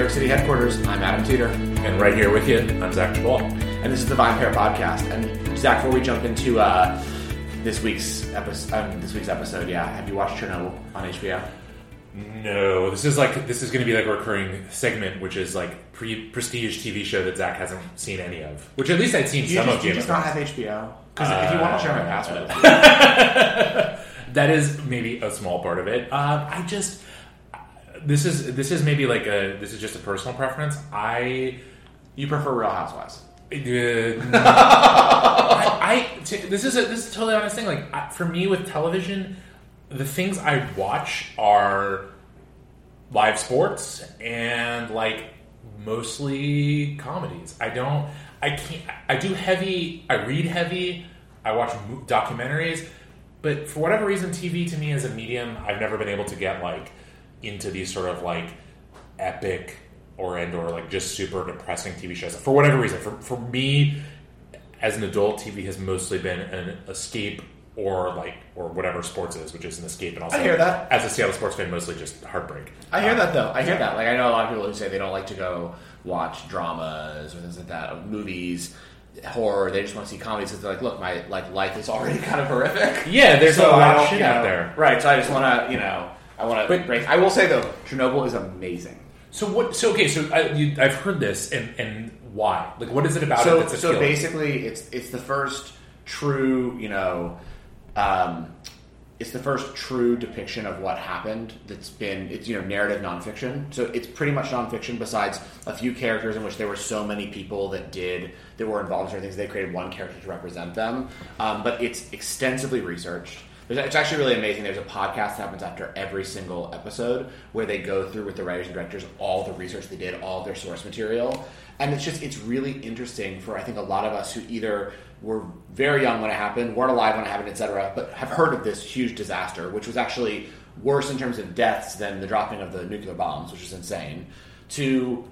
York City headquarters, I'm Adam Teeter. And right here with you, I'm Zach Geballe. And this is the VinePair podcast. And Zach, before we jump into uh, this week's episode, um, this week's episode, yeah, have you watched Chernobyl on HBO? No, this is like this is going to be like a recurring segment, which is like pre prestige TV show that Zach hasn't seen any of. Which at least I'd seen you some just, of. you Game just not have HBO? Because if you want to share my password, That is maybe a small part of it. Uh, I just this is this is maybe like a this is just a personal preference. I you prefer Real Housewives. Uh, I, I t- this is a this is a totally honest thing. Like I, for me with television, the things I watch are live sports and like mostly comedies. I don't. I can't. I do heavy. I read heavy. I watch documentaries, but for whatever reason, TV to me is a medium. I've never been able to get like into these sort of like epic or and or like just super depressing TV shows. For whatever reason, for for me as an adult, TV has mostly been an escape or like or whatever sports is, which is an escape. And also, I hear that. as a Seattle sports fan, mostly just heartbreak. I hear Um, that though. I hear that. Like I know a lot of people who say they don't like to go watch dramas or things like that, movies, horror. They just want to see comedies because they're like, look, my like life is already kind of horrific. Yeah, there's So a lot of shit you out there. right? So I just want to, you know, I want to break. I will say though, Chernobyl is amazing. So what? So okay. So I, you, I've heard this, and and why? Like, what is it about it So that's so appealing? basically, it's it's the first true, you know. Um, it's the first true depiction of what happened that's been it's you know narrative nonfiction so it's pretty much nonfiction besides a few characters in which there were so many people that did that were involved in certain things they created one character to represent them um, but it's extensively researched There's- it's actually really amazing there's a podcast that happens after every single episode where they go through with the writers and directors all the research they did all their source material and it's just it's really interesting for i think a lot of us who either were very young when it happened, weren't alive when it happened, etc., but have heard of this huge disaster, which was actually worse in terms of deaths than the dropping of the nuclear bombs, which is insane, to,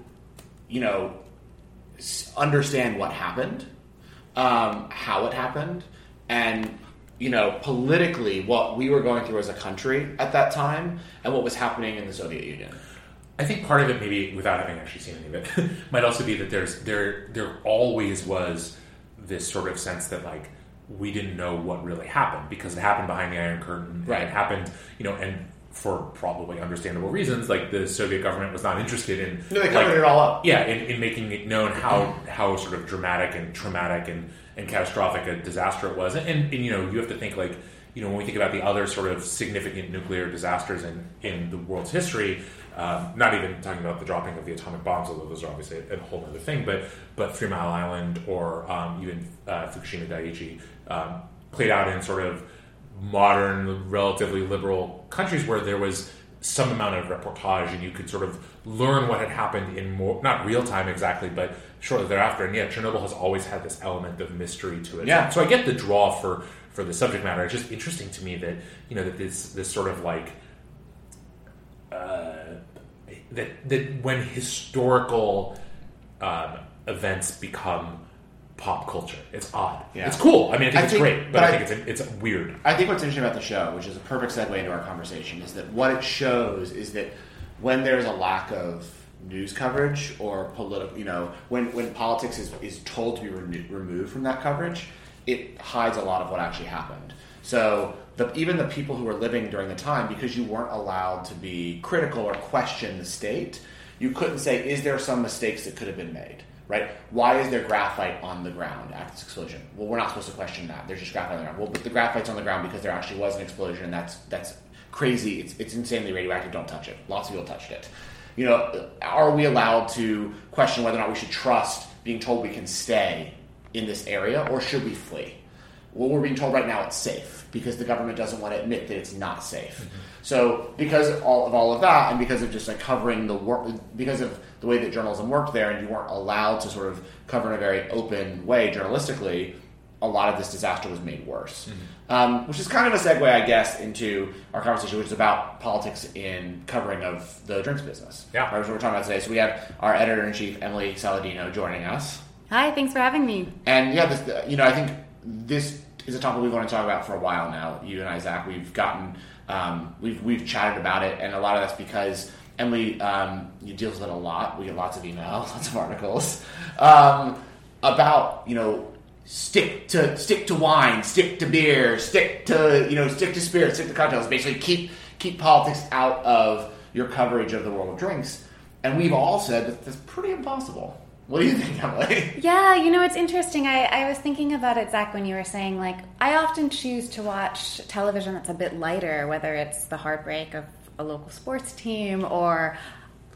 you know, understand what happened, um, how it happened, and, you know, politically what we were going through as a country at that time and what was happening in the Soviet Union. I think part of it, maybe without having actually seen any of it, might also be that there's there there always was this sort of sense that like we didn't know what really happened because it happened behind the Iron Curtain. Right. It happened, you know, and for probably understandable reasons, like the Soviet government was not interested in. No, they covered like, it all up. Yeah, in, in making it known how mm-hmm. how sort of dramatic and traumatic and, and catastrophic a disaster it was, and, and, you know you have to think like you know when we think about the other sort of significant nuclear disasters in in the world's history, um, not even talking about the dropping of the atomic bombs, although those are obviously a, whole other thing, but but Three Mile Island or um, even uh, Fukushima Daiichi um, played out in sort of modern, relatively liberal countries where there was some amount of reportage and you could sort of learn what had happened in more not real time exactly but shortly thereafter. And yeah chernobyl has always had this element of mystery to it. Yeah. so i get the draw for for the subject matter. It's just interesting to me that you know that this this sort of like uh, that that when historical um, events become pop culture it's odd Yeah. it's cool i mean i think I it's think- great but, but i I- think it's it's weird I think what's interesting about the show, which is a perfect segue into our conversation, is that what it shows is that when there's a lack of news coverage or political, you know, when, when politics is, is told to be remo- removed from that coverage, it hides a lot of what actually happened. So the, even the people who were living during the time, because you weren't allowed to be critical or question the state, you couldn't say, is there some mistakes that could have been made? Right? Why is there graphite on the ground after this explosion? Well, we're not supposed to question that. There's just graphite on the ground. Well, but the graphite's on the ground because there actually was an explosion, and that's that's crazy. It's, it's insanely radioactive. Don't touch it. Lots of people touched it. You know, are we allowed to question whether or not we should trust being told we can stay in this area, or should we flee? Well, we're being told right now it's safe because the government doesn't want to admit that it's not safe. So, because of all of all of that, and because of just like covering the work, because of the way that journalism worked there, and you weren't allowed to sort of cover in a very open way journalistically, a lot of this disaster was made worse. Um, which is kind of a segue, I guess, into our conversation, which is about politics in covering of the drinks business. Yeah. Right, which is what we're talking about today. So we have our editor in chief, Emily Saladino, joining us. Hi, thanks for having me. And yeah, this, you know, I think this is a topic we've wanted to talk about for a while now. You and I, Zach, we've gotten, um, we've we've chatted about it, and a lot of that's because Emily um, deals with it a lot. We get lots of emails, lots of articles um, about you know stick to stick to wine, stick to beer, stick to you know stick to spirits, stick to cocktails. Basically, keep keep politics out of your coverage of the world of drinks. And we've all said that that's pretty impossible. What do you think, Emily? Yeah, you know, it's interesting. I, I was thinking about it, Zach, when you were saying, like, I often choose to watch television that's a bit lighter, whether it's the heartbreak of a local sports team or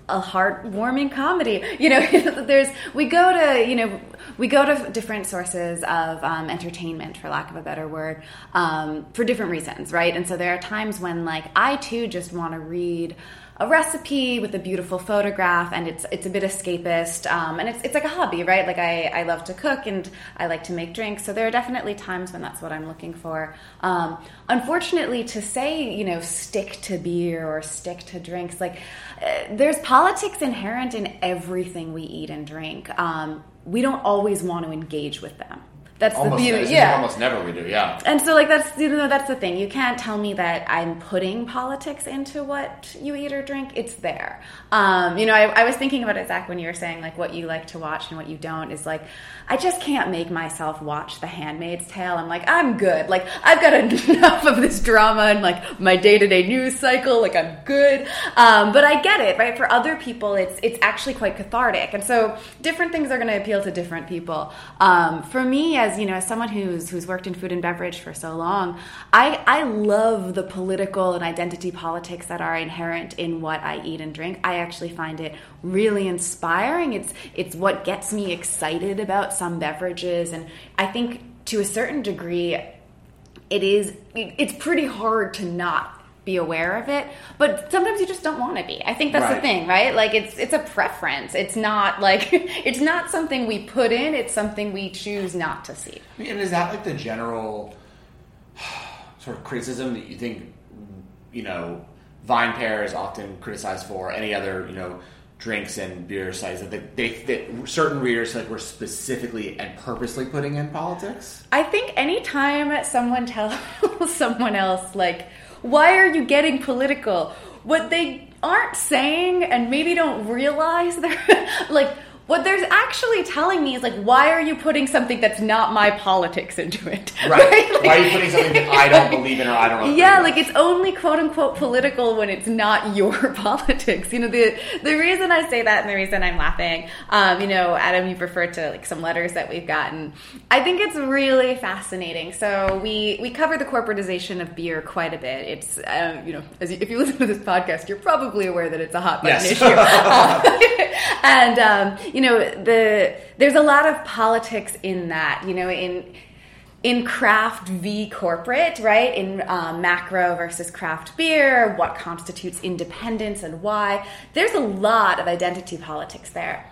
a heartwarming comedy. You know, there's we go to you know we go to different sources of um, entertainment, for lack of a better word, um, for different reasons, right? And so there are times when like I too just want to read a recipe with a beautiful photograph and it's it's a bit escapist um, and it's, it's like a hobby right? Like I, I love to cook and I like to make drinks so there are definitely times when that's what I'm looking for. Um, unfortunately to say you know stick to beer or stick to drinks like uh, there's politics inherent in everything we eat and drink. Um, we don't always want to engage with them that's almost, the beauty. Yeah, almost never we do. Yeah, and so like that's you know that's the thing. You can't tell me that I'm putting politics into what you eat or drink. It's there. Um, you know, I, I was thinking about it, Zach, when you were saying like what you like to watch and what you don't. Is like I just can't make myself watch The Handmaid's Tale. I'm like I'm good. Like I've got enough of this drama and like my day to day news cycle. Like I'm good. Um, but I get it. Right for other people, it's it's actually quite cathartic, and so different things are going to appeal to different people. Um, for me as you know, as someone who's who's worked in food and beverage for so long, I I love the political and identity politics that are inherent in what I eat and drink. I actually find it really inspiring. It's it's what gets me excited about some beverages, and I think to a certain degree, it is it's pretty hard to not be aware of it but sometimes you just don't want to be. I think that's right. the thing right? Like it's it's a preference. It's not like it's not something we put in it's something we choose not to see. And is that like the general sort of criticism that you think you know VinePair is often criticized for any other you know drinks and beer sites that they that certain readers like were specifically and purposely putting in politics? I think anytime someone tells someone else like why are you getting political? What they aren't saying and maybe don't realize they're like what they're actually telling me is like, why are you putting something that's not my politics into it? Right. right? Like, why are you putting something that I don't believe in or I don't? Yeah, like it's only quote unquote political when it's not your politics. You know, the the reason I say that and the reason I'm laughing, um, you know, Adam, you referred to like some letters that we've gotten. I think it's really fascinating. So we we cover the corporatization of beer quite a bit. It's um, you know, as if you listen to this podcast, you're probably aware that it's a hot button yes. issue. uh, and um, you know, the there's a lot of politics in that. You know, in in craft v corporate, right? In uh, macro versus craft beer, what constitutes independence and why. There's a lot of identity politics there.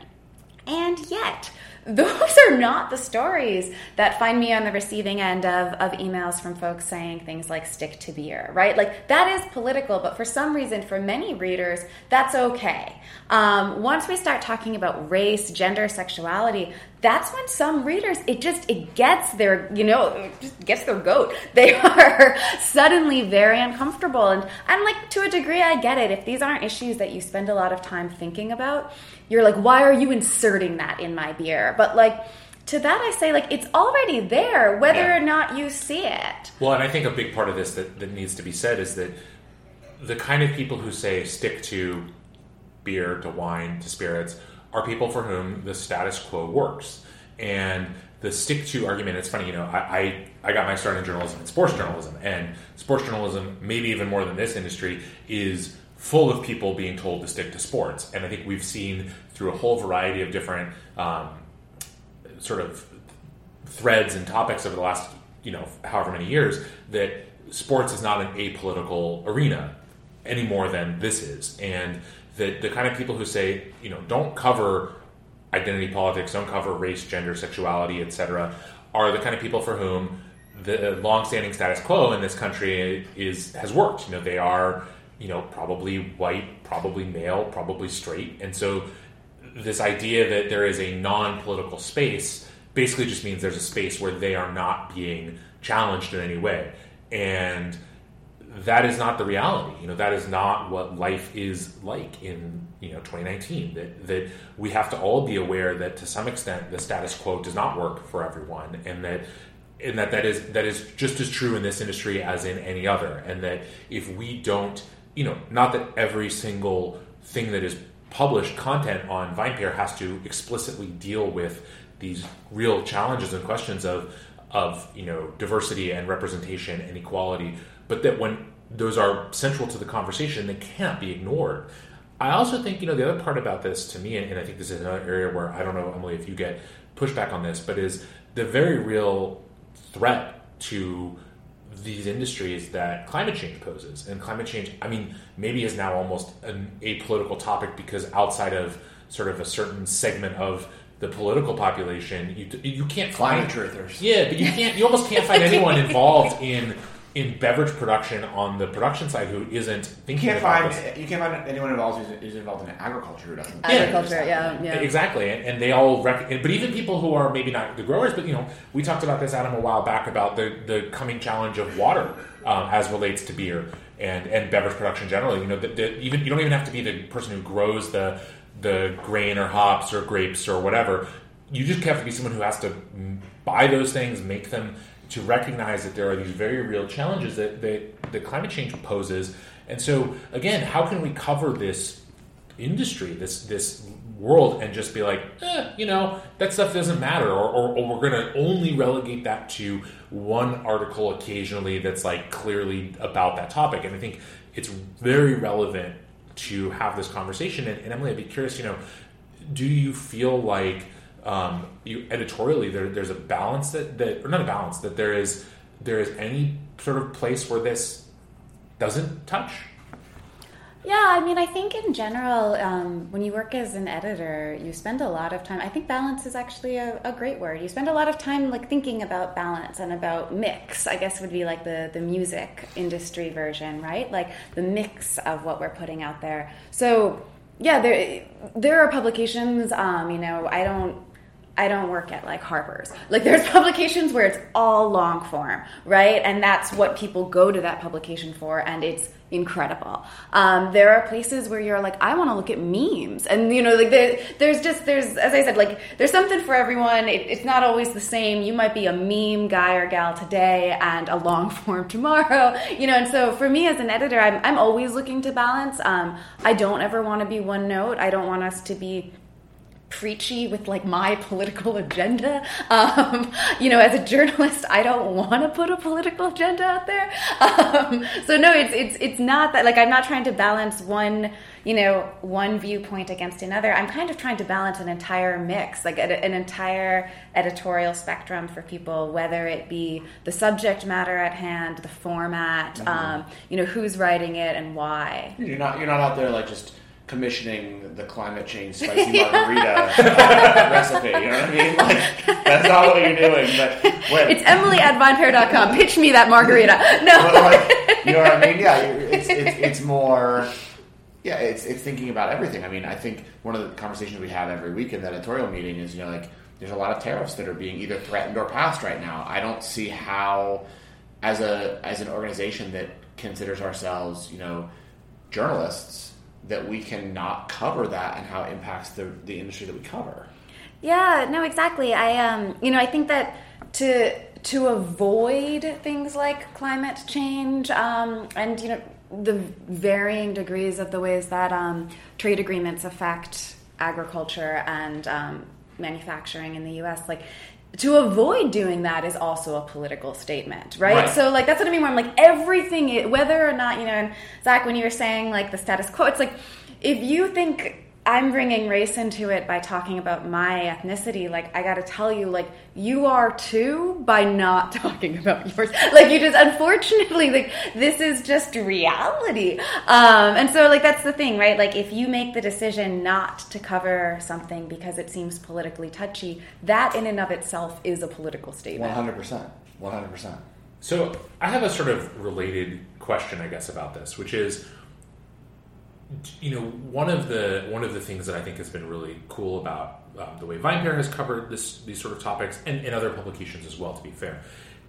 And yet, those are not the stories that find me on the receiving end of, of emails from folks saying things like stick to beer, right? Like that is political, but for some reason, for many readers, that's okay. Um, once we start talking about race, gender, sexuality, that's when some readers it just it gets their you know just gets their goat. They are suddenly very uncomfortable. And and like to a degree i get it. If these aren't issues that you spend a lot of time thinking about you're like why are you inserting that in my beer? But like to that i say like it's already there whether yeah. or not you see it. Well and i think a big part of this that, that needs to be said is that the kind of people who say stick to beer to wine to spirits are people for whom the status quo works. And the stick to argument, it's funny, you know, I, I, I, got my start in journalism and sports journalism, and sports journalism, maybe even more than this industry, is full of people being told to stick to sports. And I think we've seen through a whole variety of different um, sort of threads and topics over the last, you know, however many years, that sports is not an apolitical arena any more than this is. And the, the kind of people who say, you know, don't cover identity politics, don't cover race, gender, sexuality, etc., are the kind of people for whom the long-standing status quo in this country is has worked. You know, they are, you know, probably white, probably male, probably straight, and so this idea that there is a non-political space basically just means there's a space where they are not being challenged in any way, and that is not the reality. You know, that is not what life is like in you know 2019. That that we have to all be aware that to some extent the status quo does not work for everyone, and that and that that is that is just as true in this industry as in any other. And that if we don't, you know, not that every single thing that is published content on VinePair has to explicitly deal with these real challenges and questions of of you know diversity and representation and equality, but that when those are central to the conversation, they can't be ignored. I also think you know the other part about this to me, and I think this is another area where I don't know Emily if you get pushback on this, but is the very real threat to these industries that climate change poses. And climate change, I mean, maybe is now almost an apolitical topic because outside of sort of a certain segment of the political population, you, you can't climate find truthers. Yeah, but you can't. You almost can't find anyone involved in in beverage production on the production side who isn't thinking You can't about find this. you can't find anyone involved who's, who's involved in agriculture who doesn't. Agriculture, yeah, yeah. Exactly, and, and they all rec- but even people who are maybe not the growers, but you know, we talked about this Adam a while back about the the coming challenge of water um, as relates to beer and and beverage production generally. You know, the, the, even you don't even have to be the person who grows the the grain or hops or grapes or whatever. You just have to be someone who has to buy those things, make them to recognize that there are these very real challenges that, that, that climate change poses. And so, again, how can we cover this industry, this this world, and just be like, eh, you know, that stuff doesn't matter, or, or, or we're going to only relegate that to one article occasionally that's like clearly about that topic. And I think it's very relevant to have this conversation. And, and Emily, I'd be curious, you know, do you feel like um, you editorially there, there's a balance that, that or not a balance that there is there is any sort of place where this doesn't touch Yeah, I mean, I think in general, um, when you work as an editor, you spend a lot of time. I think balance is actually a, a great word. You spend a lot of time like thinking about balance and about mix. I guess would be like the the music industry version, right? Like the mix of what we're putting out there. So yeah, there there are publications. Um, you know, I don't I don't work at like Harper's. Like there's publications where it's all long form, right? And that's what people go to that publication for, and it's incredible. Um, there are places where you're like, I want to look at memes, and you know, like there, there's just there's as I said, like there's something for everyone. It, it's not always the same. You might be a meme guy or gal today, and a long form tomorrow. You know, and so for me as an editor, I'm I'm always looking to balance. Um, I don't ever want to be one note. I don't want us to be preachy with like my political agenda. Um, you know, as a journalist, I don't want to put a political agenda out there. Um, so no, it's it's it's not that like I'm not trying to balance one you know one viewpoint against another. I'm kind of trying to balance an entire mix, like a, an entire editorial spectrum for people, whether it be the subject matter at hand, the format, um, you know, who's writing it and why. You're not you're not out there like just commissioning the climate change spicy margarita uh, recipe. You know what I mean? Like that's not what you're doing. But when, It's Emily at vinepair.com. Pitch me that margarita. No. like, you know what I mean? Yeah, it's, it's it's more. Yeah, it's it's thinking about everything. I mean, I think one of the conversations we have every week in the editorial meeting is you know like there's a lot of tariffs that are being either threatened or passed right now. I don't see how, as a as an organization that considers ourselves you know journalists, that we can not cover that and how it impacts the the industry that we cover. Yeah, no, exactly. I um, you know, I think that to to avoid things like climate change um, and you know the varying degrees of the ways that um, trade agreements affect agriculture and um, manufacturing in the U.S. Like to avoid doing that is also a political statement, right? Right. So like that's what I mean. Where I'm like everything, whether or not you know, and Zach, when you were saying like the status quo, it's like if you think I'm bringing race into it by talking about my ethnicity, like I got to tell you, like you are too by not talking about yours. Like you just, unfortunately, like this is just reality. Um, and so like that's the thing, right? Like if you make the decision not to cover something because it seems politically touchy, that in and of itself is a political statement. hundred percent. One hundred percent. So I have a sort of related question, I guess, about this, which is, you know, one of the one of the things that I think has been really cool about um, the way VinePair has covered this these sort of topics, and, and other publications as well. To be fair,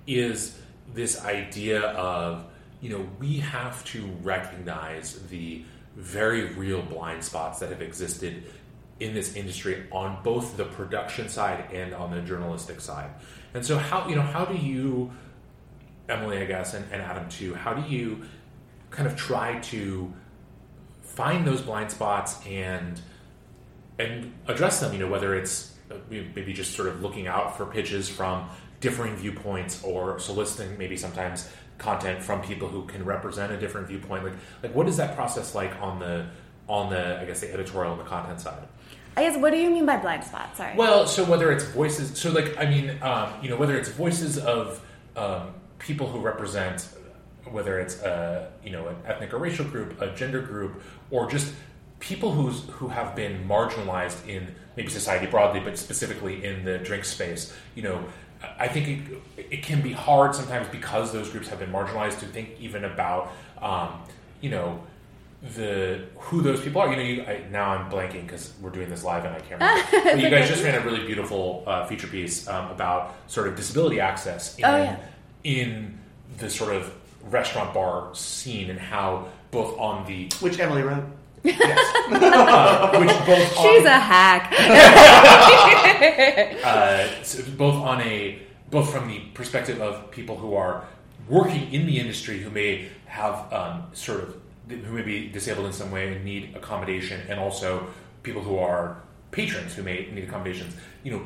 is this idea of you know, we have to recognize the very real blind spots that have existed in this industry on both the production side and on the journalistic side. And so, how you know, how do you, Emily, I guess, and, and Adam too, how do you kind of try to find those blind spots and and address them? You know, whether it's uh, maybe just sort of looking out for pitches from differing viewpoints or soliciting maybe sometimes content from people who can represent a different viewpoint like like what is that process like on the on the i guess the editorial and the content side I guess what do you mean by blind spot? Sorry. well so whether it's voices so like i mean um, you know whether it's voices of um, people who represent whether it's a you know an ethnic or racial group a gender group or just people who's who have been marginalized in maybe society broadly but specifically in the drink space you know I think it, it can be hard sometimes because those groups have been marginalized to think even about, um, you know, the who those people are. You know, you, I, now I'm blanking because we're doing this live and I can't remember. but you guys just ran a really beautiful uh, feature piece um, about sort of disability access in, Oh, yeah. in the sort of restaurant bar scene and how both on the Which Emily wrote. yes, uh, which both on, She's a hack. uh, so both on a both from the perspective of people who are working in the industry who may have um, sort of who may be disabled in some way and need accommodation, and also people who are patrons who may need accommodations. You know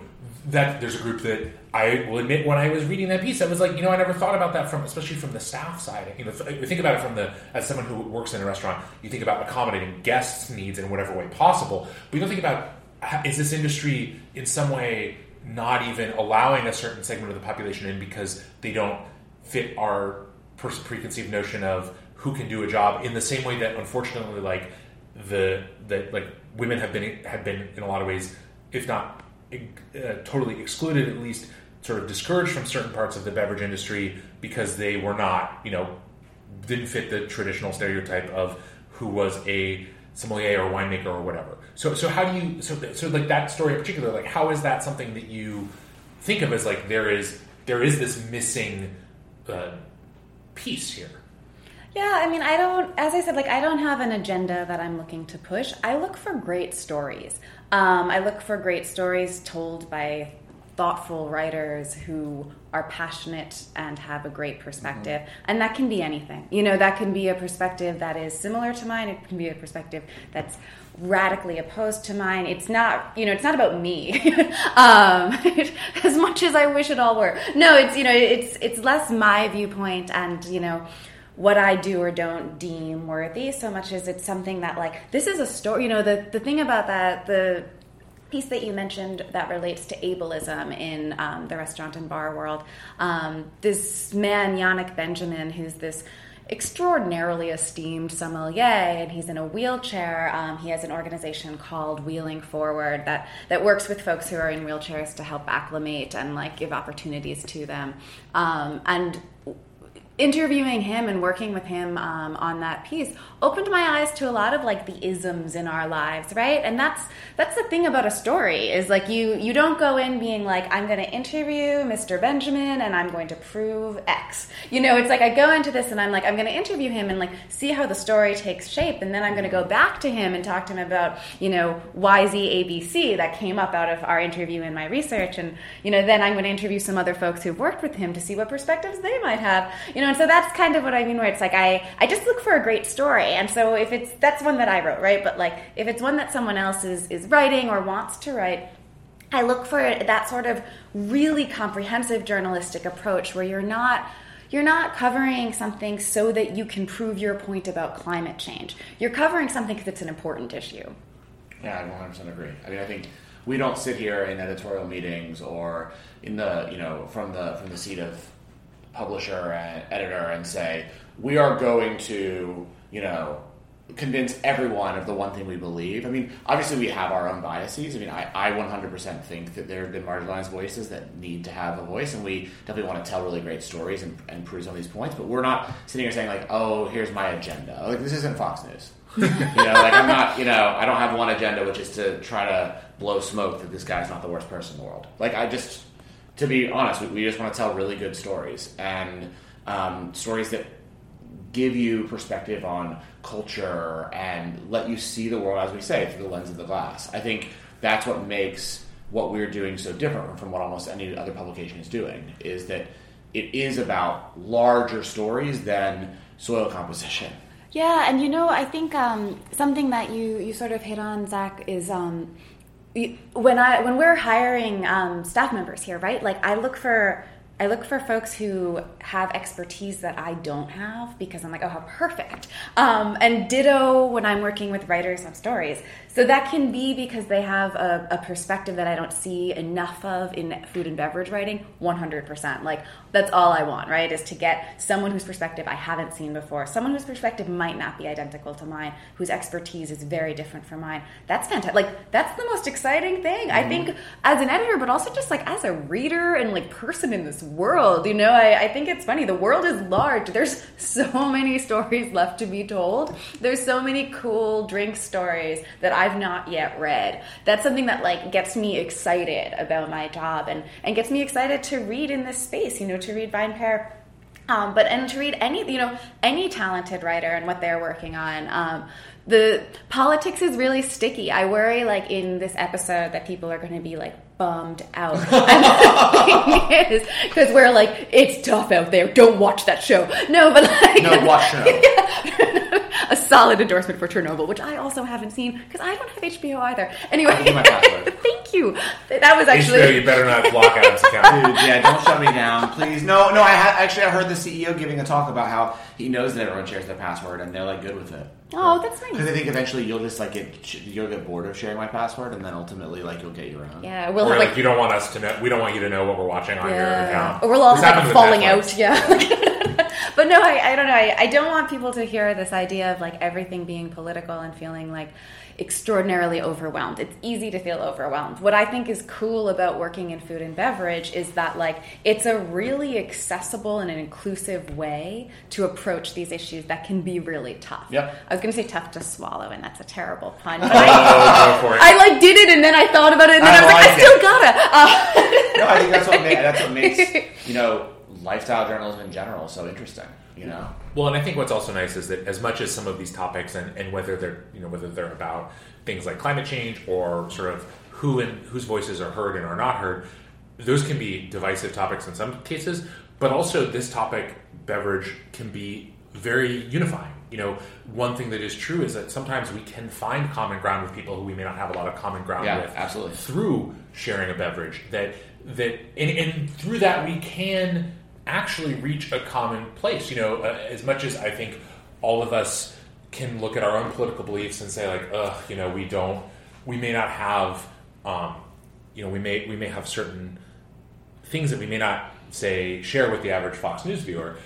that there's a group that I will admit when I was reading that piece, I was like, you know, I never thought about that from especially from the staff side. You know, think about it from the as someone who works in a restaurant, you think about accommodating guests' needs in whatever way possible, but you don't think about is this industry in some way not even allowing a certain segment of the population in because they don't fit our preconceived notion of who can do a job in the same way that unfortunately like the that like women have been have been in a lot of ways if not uh, totally excluded at least sort of discouraged from certain parts of the beverage industry because they were not you know didn't fit the traditional stereotype of who was a sommelier or winemaker or whatever. So, so how do you so so like that story in particular? Like, how is that something that you think of as like there is there is this missing uh, piece here? Yeah, I mean, I don't, as I said, like, I don't have an agenda that I'm looking to push. I look for great stories. Um, I look for great stories told by thoughtful writers who are passionate and have a great perspective. And that can be anything. You know, that can be a perspective that is similar to mine, it can be a perspective that's radically opposed to mine. It's not, you know, it's not about me. um, as much as I wish it all were. No, it's, you know, it's it's less my viewpoint and, you know, what I do or don't deem worthy so much as it's something that like this is a story you know the the thing about that the piece that you mentioned that relates to ableism in um, the restaurant and bar world. Um, this man Yannick Benjamin who's this extraordinarily esteemed sommelier and he's in a wheelchair um, he has an organization called wheeling forward that that works with folks who are in wheelchairs to help acclimate and like give opportunities to them. Um, and interviewing him and working with him um, on that piece opened my eyes to a lot of like the isms in our lives right? And that's that's the thing about a story is like you you don't go in being like i'm going to interview mr benjamin and i'm going to prove x. You know it's like i go into this and i'm like i'm going to interview him and like see how the story takes shape. And then i'm going to go back to him and talk to him about you know yzabc that came up out of our interview and my research. And you know then i'm going to interview some other folks who've worked with him to see what perspectives they might have. You know and so that's kind of what i mean where it's like i i just look for a great story. And so if it's that's one that i wrote right? But like if it's one that someone else is is writing or wants to write i look for that sort of really comprehensive journalistic approach where you're not you're not covering something so that you can prove your point about climate change. You're covering something because it's an important issue. Yeah, I 100% agree. I mean, I think we don't sit here in editorial meetings or in the, you know, from the from the seat of publisher and editor and say, we are going to, you know, convince everyone of the one thing we believe. I mean, obviously we have our own biases. I mean, I, I 100% think that there have been marginalized voices that need to have a voice, and we definitely want to tell really great stories and, and prove some of these points, but we're not sitting here saying, like, oh, here's my agenda. Like, this isn't Fox News. you know, like, I'm not, you know, I don't have one agenda, which is to try to blow smoke that this guy's not the worst person in the world. Like, I just, to be honest, we, we just want to tell really good stories and um, stories that give you perspective on culture and let you see the world, as we say, through the lens of the glass. I think that's what makes what we're doing so different from what almost any other publication is doing. Is that it is about larger stories than soil composition. Yeah, and you know, I think um, something that you you sort of hit on, Zach, is um, when I when we're hiring um, staff members here, right? Like I look for I look for folks who have expertise that I don't have because I'm like, oh, how perfect. Um, and ditto when I'm working with writers of stories. So that can be because they have a, a, perspective that I don't see enough of in food and beverage writing. 100%. Like, that's all I want, right? Is to get someone whose perspective I haven't seen before, someone whose perspective might not be identical to mine, whose expertise is very different from mine. That's fantastic. Like, that's the most exciting thing, mm-hmm. I think, as an editor, but also just like as a reader and like person in this world. You know, I, I think it's funny. The world is large. There's so many stories left to be told. There's so many cool drink stories that I've not yet read. That's something that like gets me excited about my job and and gets me excited to read in this space. You know, to read VinePair. Um, but and to read any you know any talented writer and what they're working on. Um, the politics is really sticky. I worry like in this episode that people are going to be like bummed out. and the thing is, because we're like, it's tough out there. Don't watch that show. No, but like, no, watch show. a solid endorsement for Chernobyl, which I also haven't seen because I don't have HBO either. Anyway, thank you. That was actually HBO, you better not block Adam's account. Dude, yeah, don't shut me down, please. No, no. I ha- actually I heard the CEO giving a talk about how he knows that everyone shares their password and they're like good with it. Oh, that's nice. Because I think eventually you'll just like get you'll get bored of sharing my password, and then ultimately like you'll get your own. Yeah, we'll or have, like, like, you don't want us to know. We don't want you to know what we're watching on yeah. your account. Or we'll all like falling out. Yeah. but no, I, I don't know. I, I don't want people to hear this idea of like everything being political and feeling like extraordinarily overwhelmed. It's easy to feel overwhelmed. What I think is cool about working in food and beverage is that like it's a really accessible and an inclusive way to approach these issues that can be really tough. Yeah. I was going to say tough to swallow, and that's a terrible pun. But I, I, like did it, and then I thought about it, and then I, I was like, I still gotta. Uh, no, I think that's what makes, that's what makes you know lifestyle journalism in general so interesting you know? Well and i think what's also nice is that as much as some of these topics and, and whether they're you know whether they're about things like climate change or sort of who and whose voices are heard and are not heard those can be divisive topics in some cases but also this topic beverage can be very unifying. You know one thing that is true is that sometimes we can find common ground with people who we may not have a lot of common ground yeah, with absolutely. through sharing a beverage that that and, and through that we can actually reach a common place. You know, uh, as much as I think all of us can look at our own political beliefs and say like, ugh, you know, we don't, we may not have, um, you know, we may we may have certain things that we may not say share with the average Fox News viewer.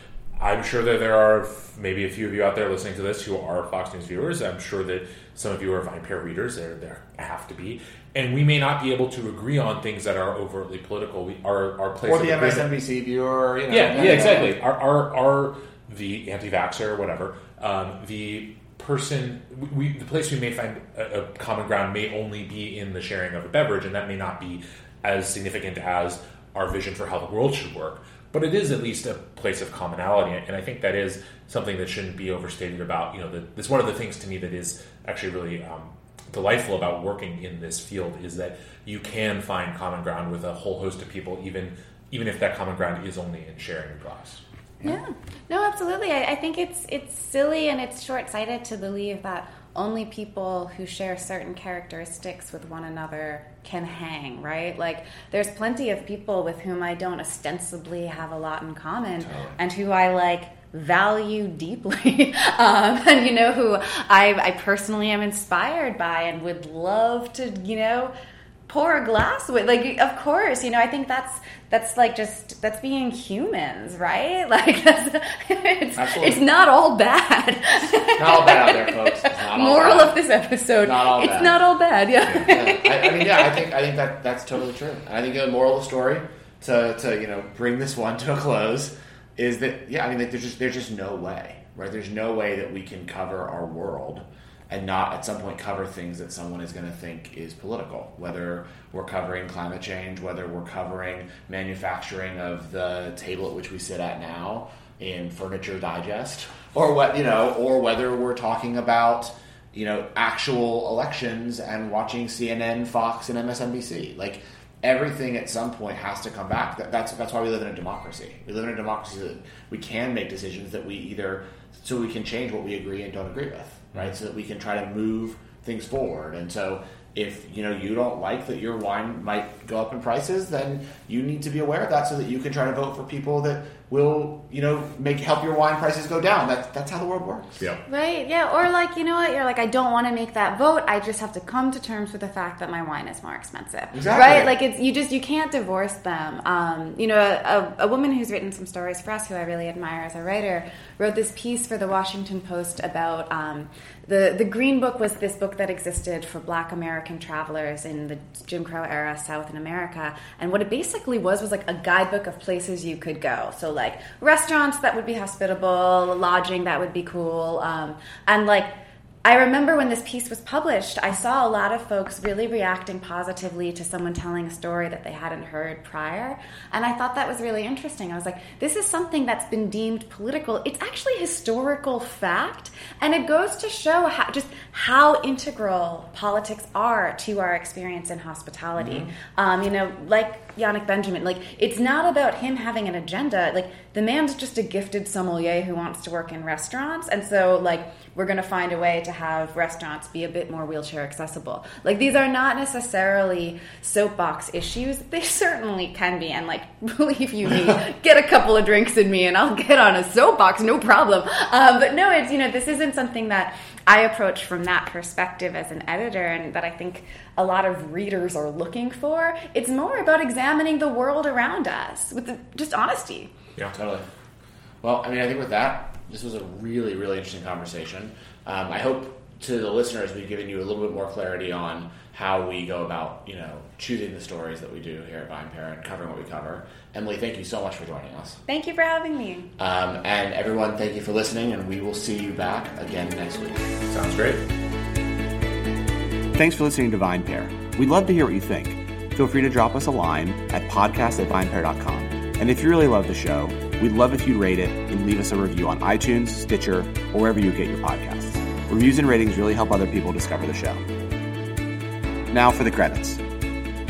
I'm sure that there are maybe a few of you out there listening to this who are Fox News viewers. I'm sure that some of you are VinePair readers. There, there have to be, and we may not be able to agree on things that are overtly political. We our our place or the MSNBC viewer, you know, yeah, yeah, exactly. Our our, our the anti-vaxxer, whatever, um, the person, we, the place we may find a, a, common ground may only be in the sharing of a beverage, and that may not be as significant as our vision for how the world should work. But it is at least a place of commonality, and I think that is something that shouldn't be overstated. About you know, the, this one of the things to me that is actually really um, delightful about working in this field is that you can find common ground with a whole host of people, even even if that common ground is only in sharing a glass. Yeah. yeah. No, absolutely. I, I, think it's it's silly and it's short sighted to believe that only people who share certain characteristics with one another can hang, right? Like, there's plenty of people with whom I don't ostensibly have a lot in common totally. and who I like value deeply. Um, and you know who I, I personally am inspired by and would love to you know pour a glass with. Like of course you know i think that's that's like just that's being humans right? Like that's it's, it's not all bad. Not all bad out there folks. Moral of this episode not all it's bad. not all bad yeah, yeah. I, I, mean yeah i think i think that that's totally true. I think the moral of the story to to you know bring this one to a close is that yeah, I mean, like, there's just there's just no way, right? There's no way that we can cover our world and not at some point cover things that someone is going to think is political. Whether we're covering climate change, whether we're covering manufacturing of the table at which we sit at now, in Furniture Digest, or what you know, or whether we're talking about you know actual elections and watching CNN, Fox, and MSNBC. Like everything at some point has to come back. That, that's that's why we live in a democracy. We live in a democracy that we can make decisions that we either so we can change what we agree and don't agree with, right? So that we can try to move things forward. And so if you know you don't like that your wine might go up in prices, then you need to be aware of that so that you can try to vote for people that will you know make help your wine prices go down. That's that's how the world works. Yeah. Right, yeah, or like you know what, you're like, I don't want to make that vote. I just have to come to terms with the fact that my wine is more expensive. Exactly. Right, like it's you just you can't divorce them. Um, you know, a, a woman who's written some stories for us, who I really admire as a writer, wrote this piece for the Washington Post about um, the the Green Book was this book that existed for Black American travelers in the Jim Crow era South in America, and what it basically was was like a guidebook of places you could go. So like restaurants that would be hospitable, lodging that would be cool, um, and like. I remember when this piece was published, I saw a lot of folks really reacting positively to someone telling a story that they hadn't heard prior. And I thought that was really interesting. I was like, this is something that's been deemed political. It's actually historical fact. And it goes to show how, just how integral politics are to our experience in hospitality. Um, you know, like Yannick Benjamin, like, it's not about him having an agenda. Like, the man's just a gifted sommelier who wants to work in restaurants. And so, like, we're going to find a way to have restaurants be a bit more wheelchair accessible. Like these are not necessarily soapbox issues. They certainly can be, and like believe you me, get a couple of drinks in me, and I'll get on a soapbox, no problem. Um, but no, it's you know this isn't something that I approach from that perspective as an editor, and that I think a lot of readers are looking for. It's more about examining the world around us with the, just honesty. Yeah. Totally. Well, I mean, I think with that, this was a really, really interesting conversation. Um, I hope to the listeners we've given you a little bit more clarity on how we go about, you know, choosing the stories that we do here at VinePair, covering what we cover. Emily, thank you so much for joining us. Thank you for having me. Um, and everyone, thank you for listening, and we will see you back again next week. Sounds great. Thanks for listening to Vine Pair. We'd love to hear what you think. Feel free to drop us a line at podcast at vinepair.com. And if you really love the show, we'd love if you'd rate it and leave us a review on iTunes, Stitcher, or wherever you get your podcasts. Reviews and ratings really help other people discover the show. Now for the credits.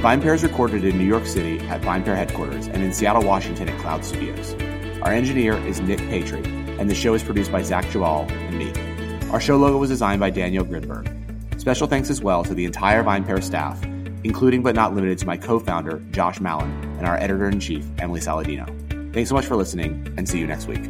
Vine Pair is recorded in New York City at Vine Pair headquarters and in Seattle, Washington at Cloud Studios. Our engineer is Nick Patry, and the show is produced by Zach Geballe and me. Our show logo was designed by Daniel Grinberg. Special thanks as well to the entire Vine Pair staff, including but not limited to my co-founder, Josh Malin, and our editor-in-chief, Emily Saladino. Thanks so much for listening, and see you next week.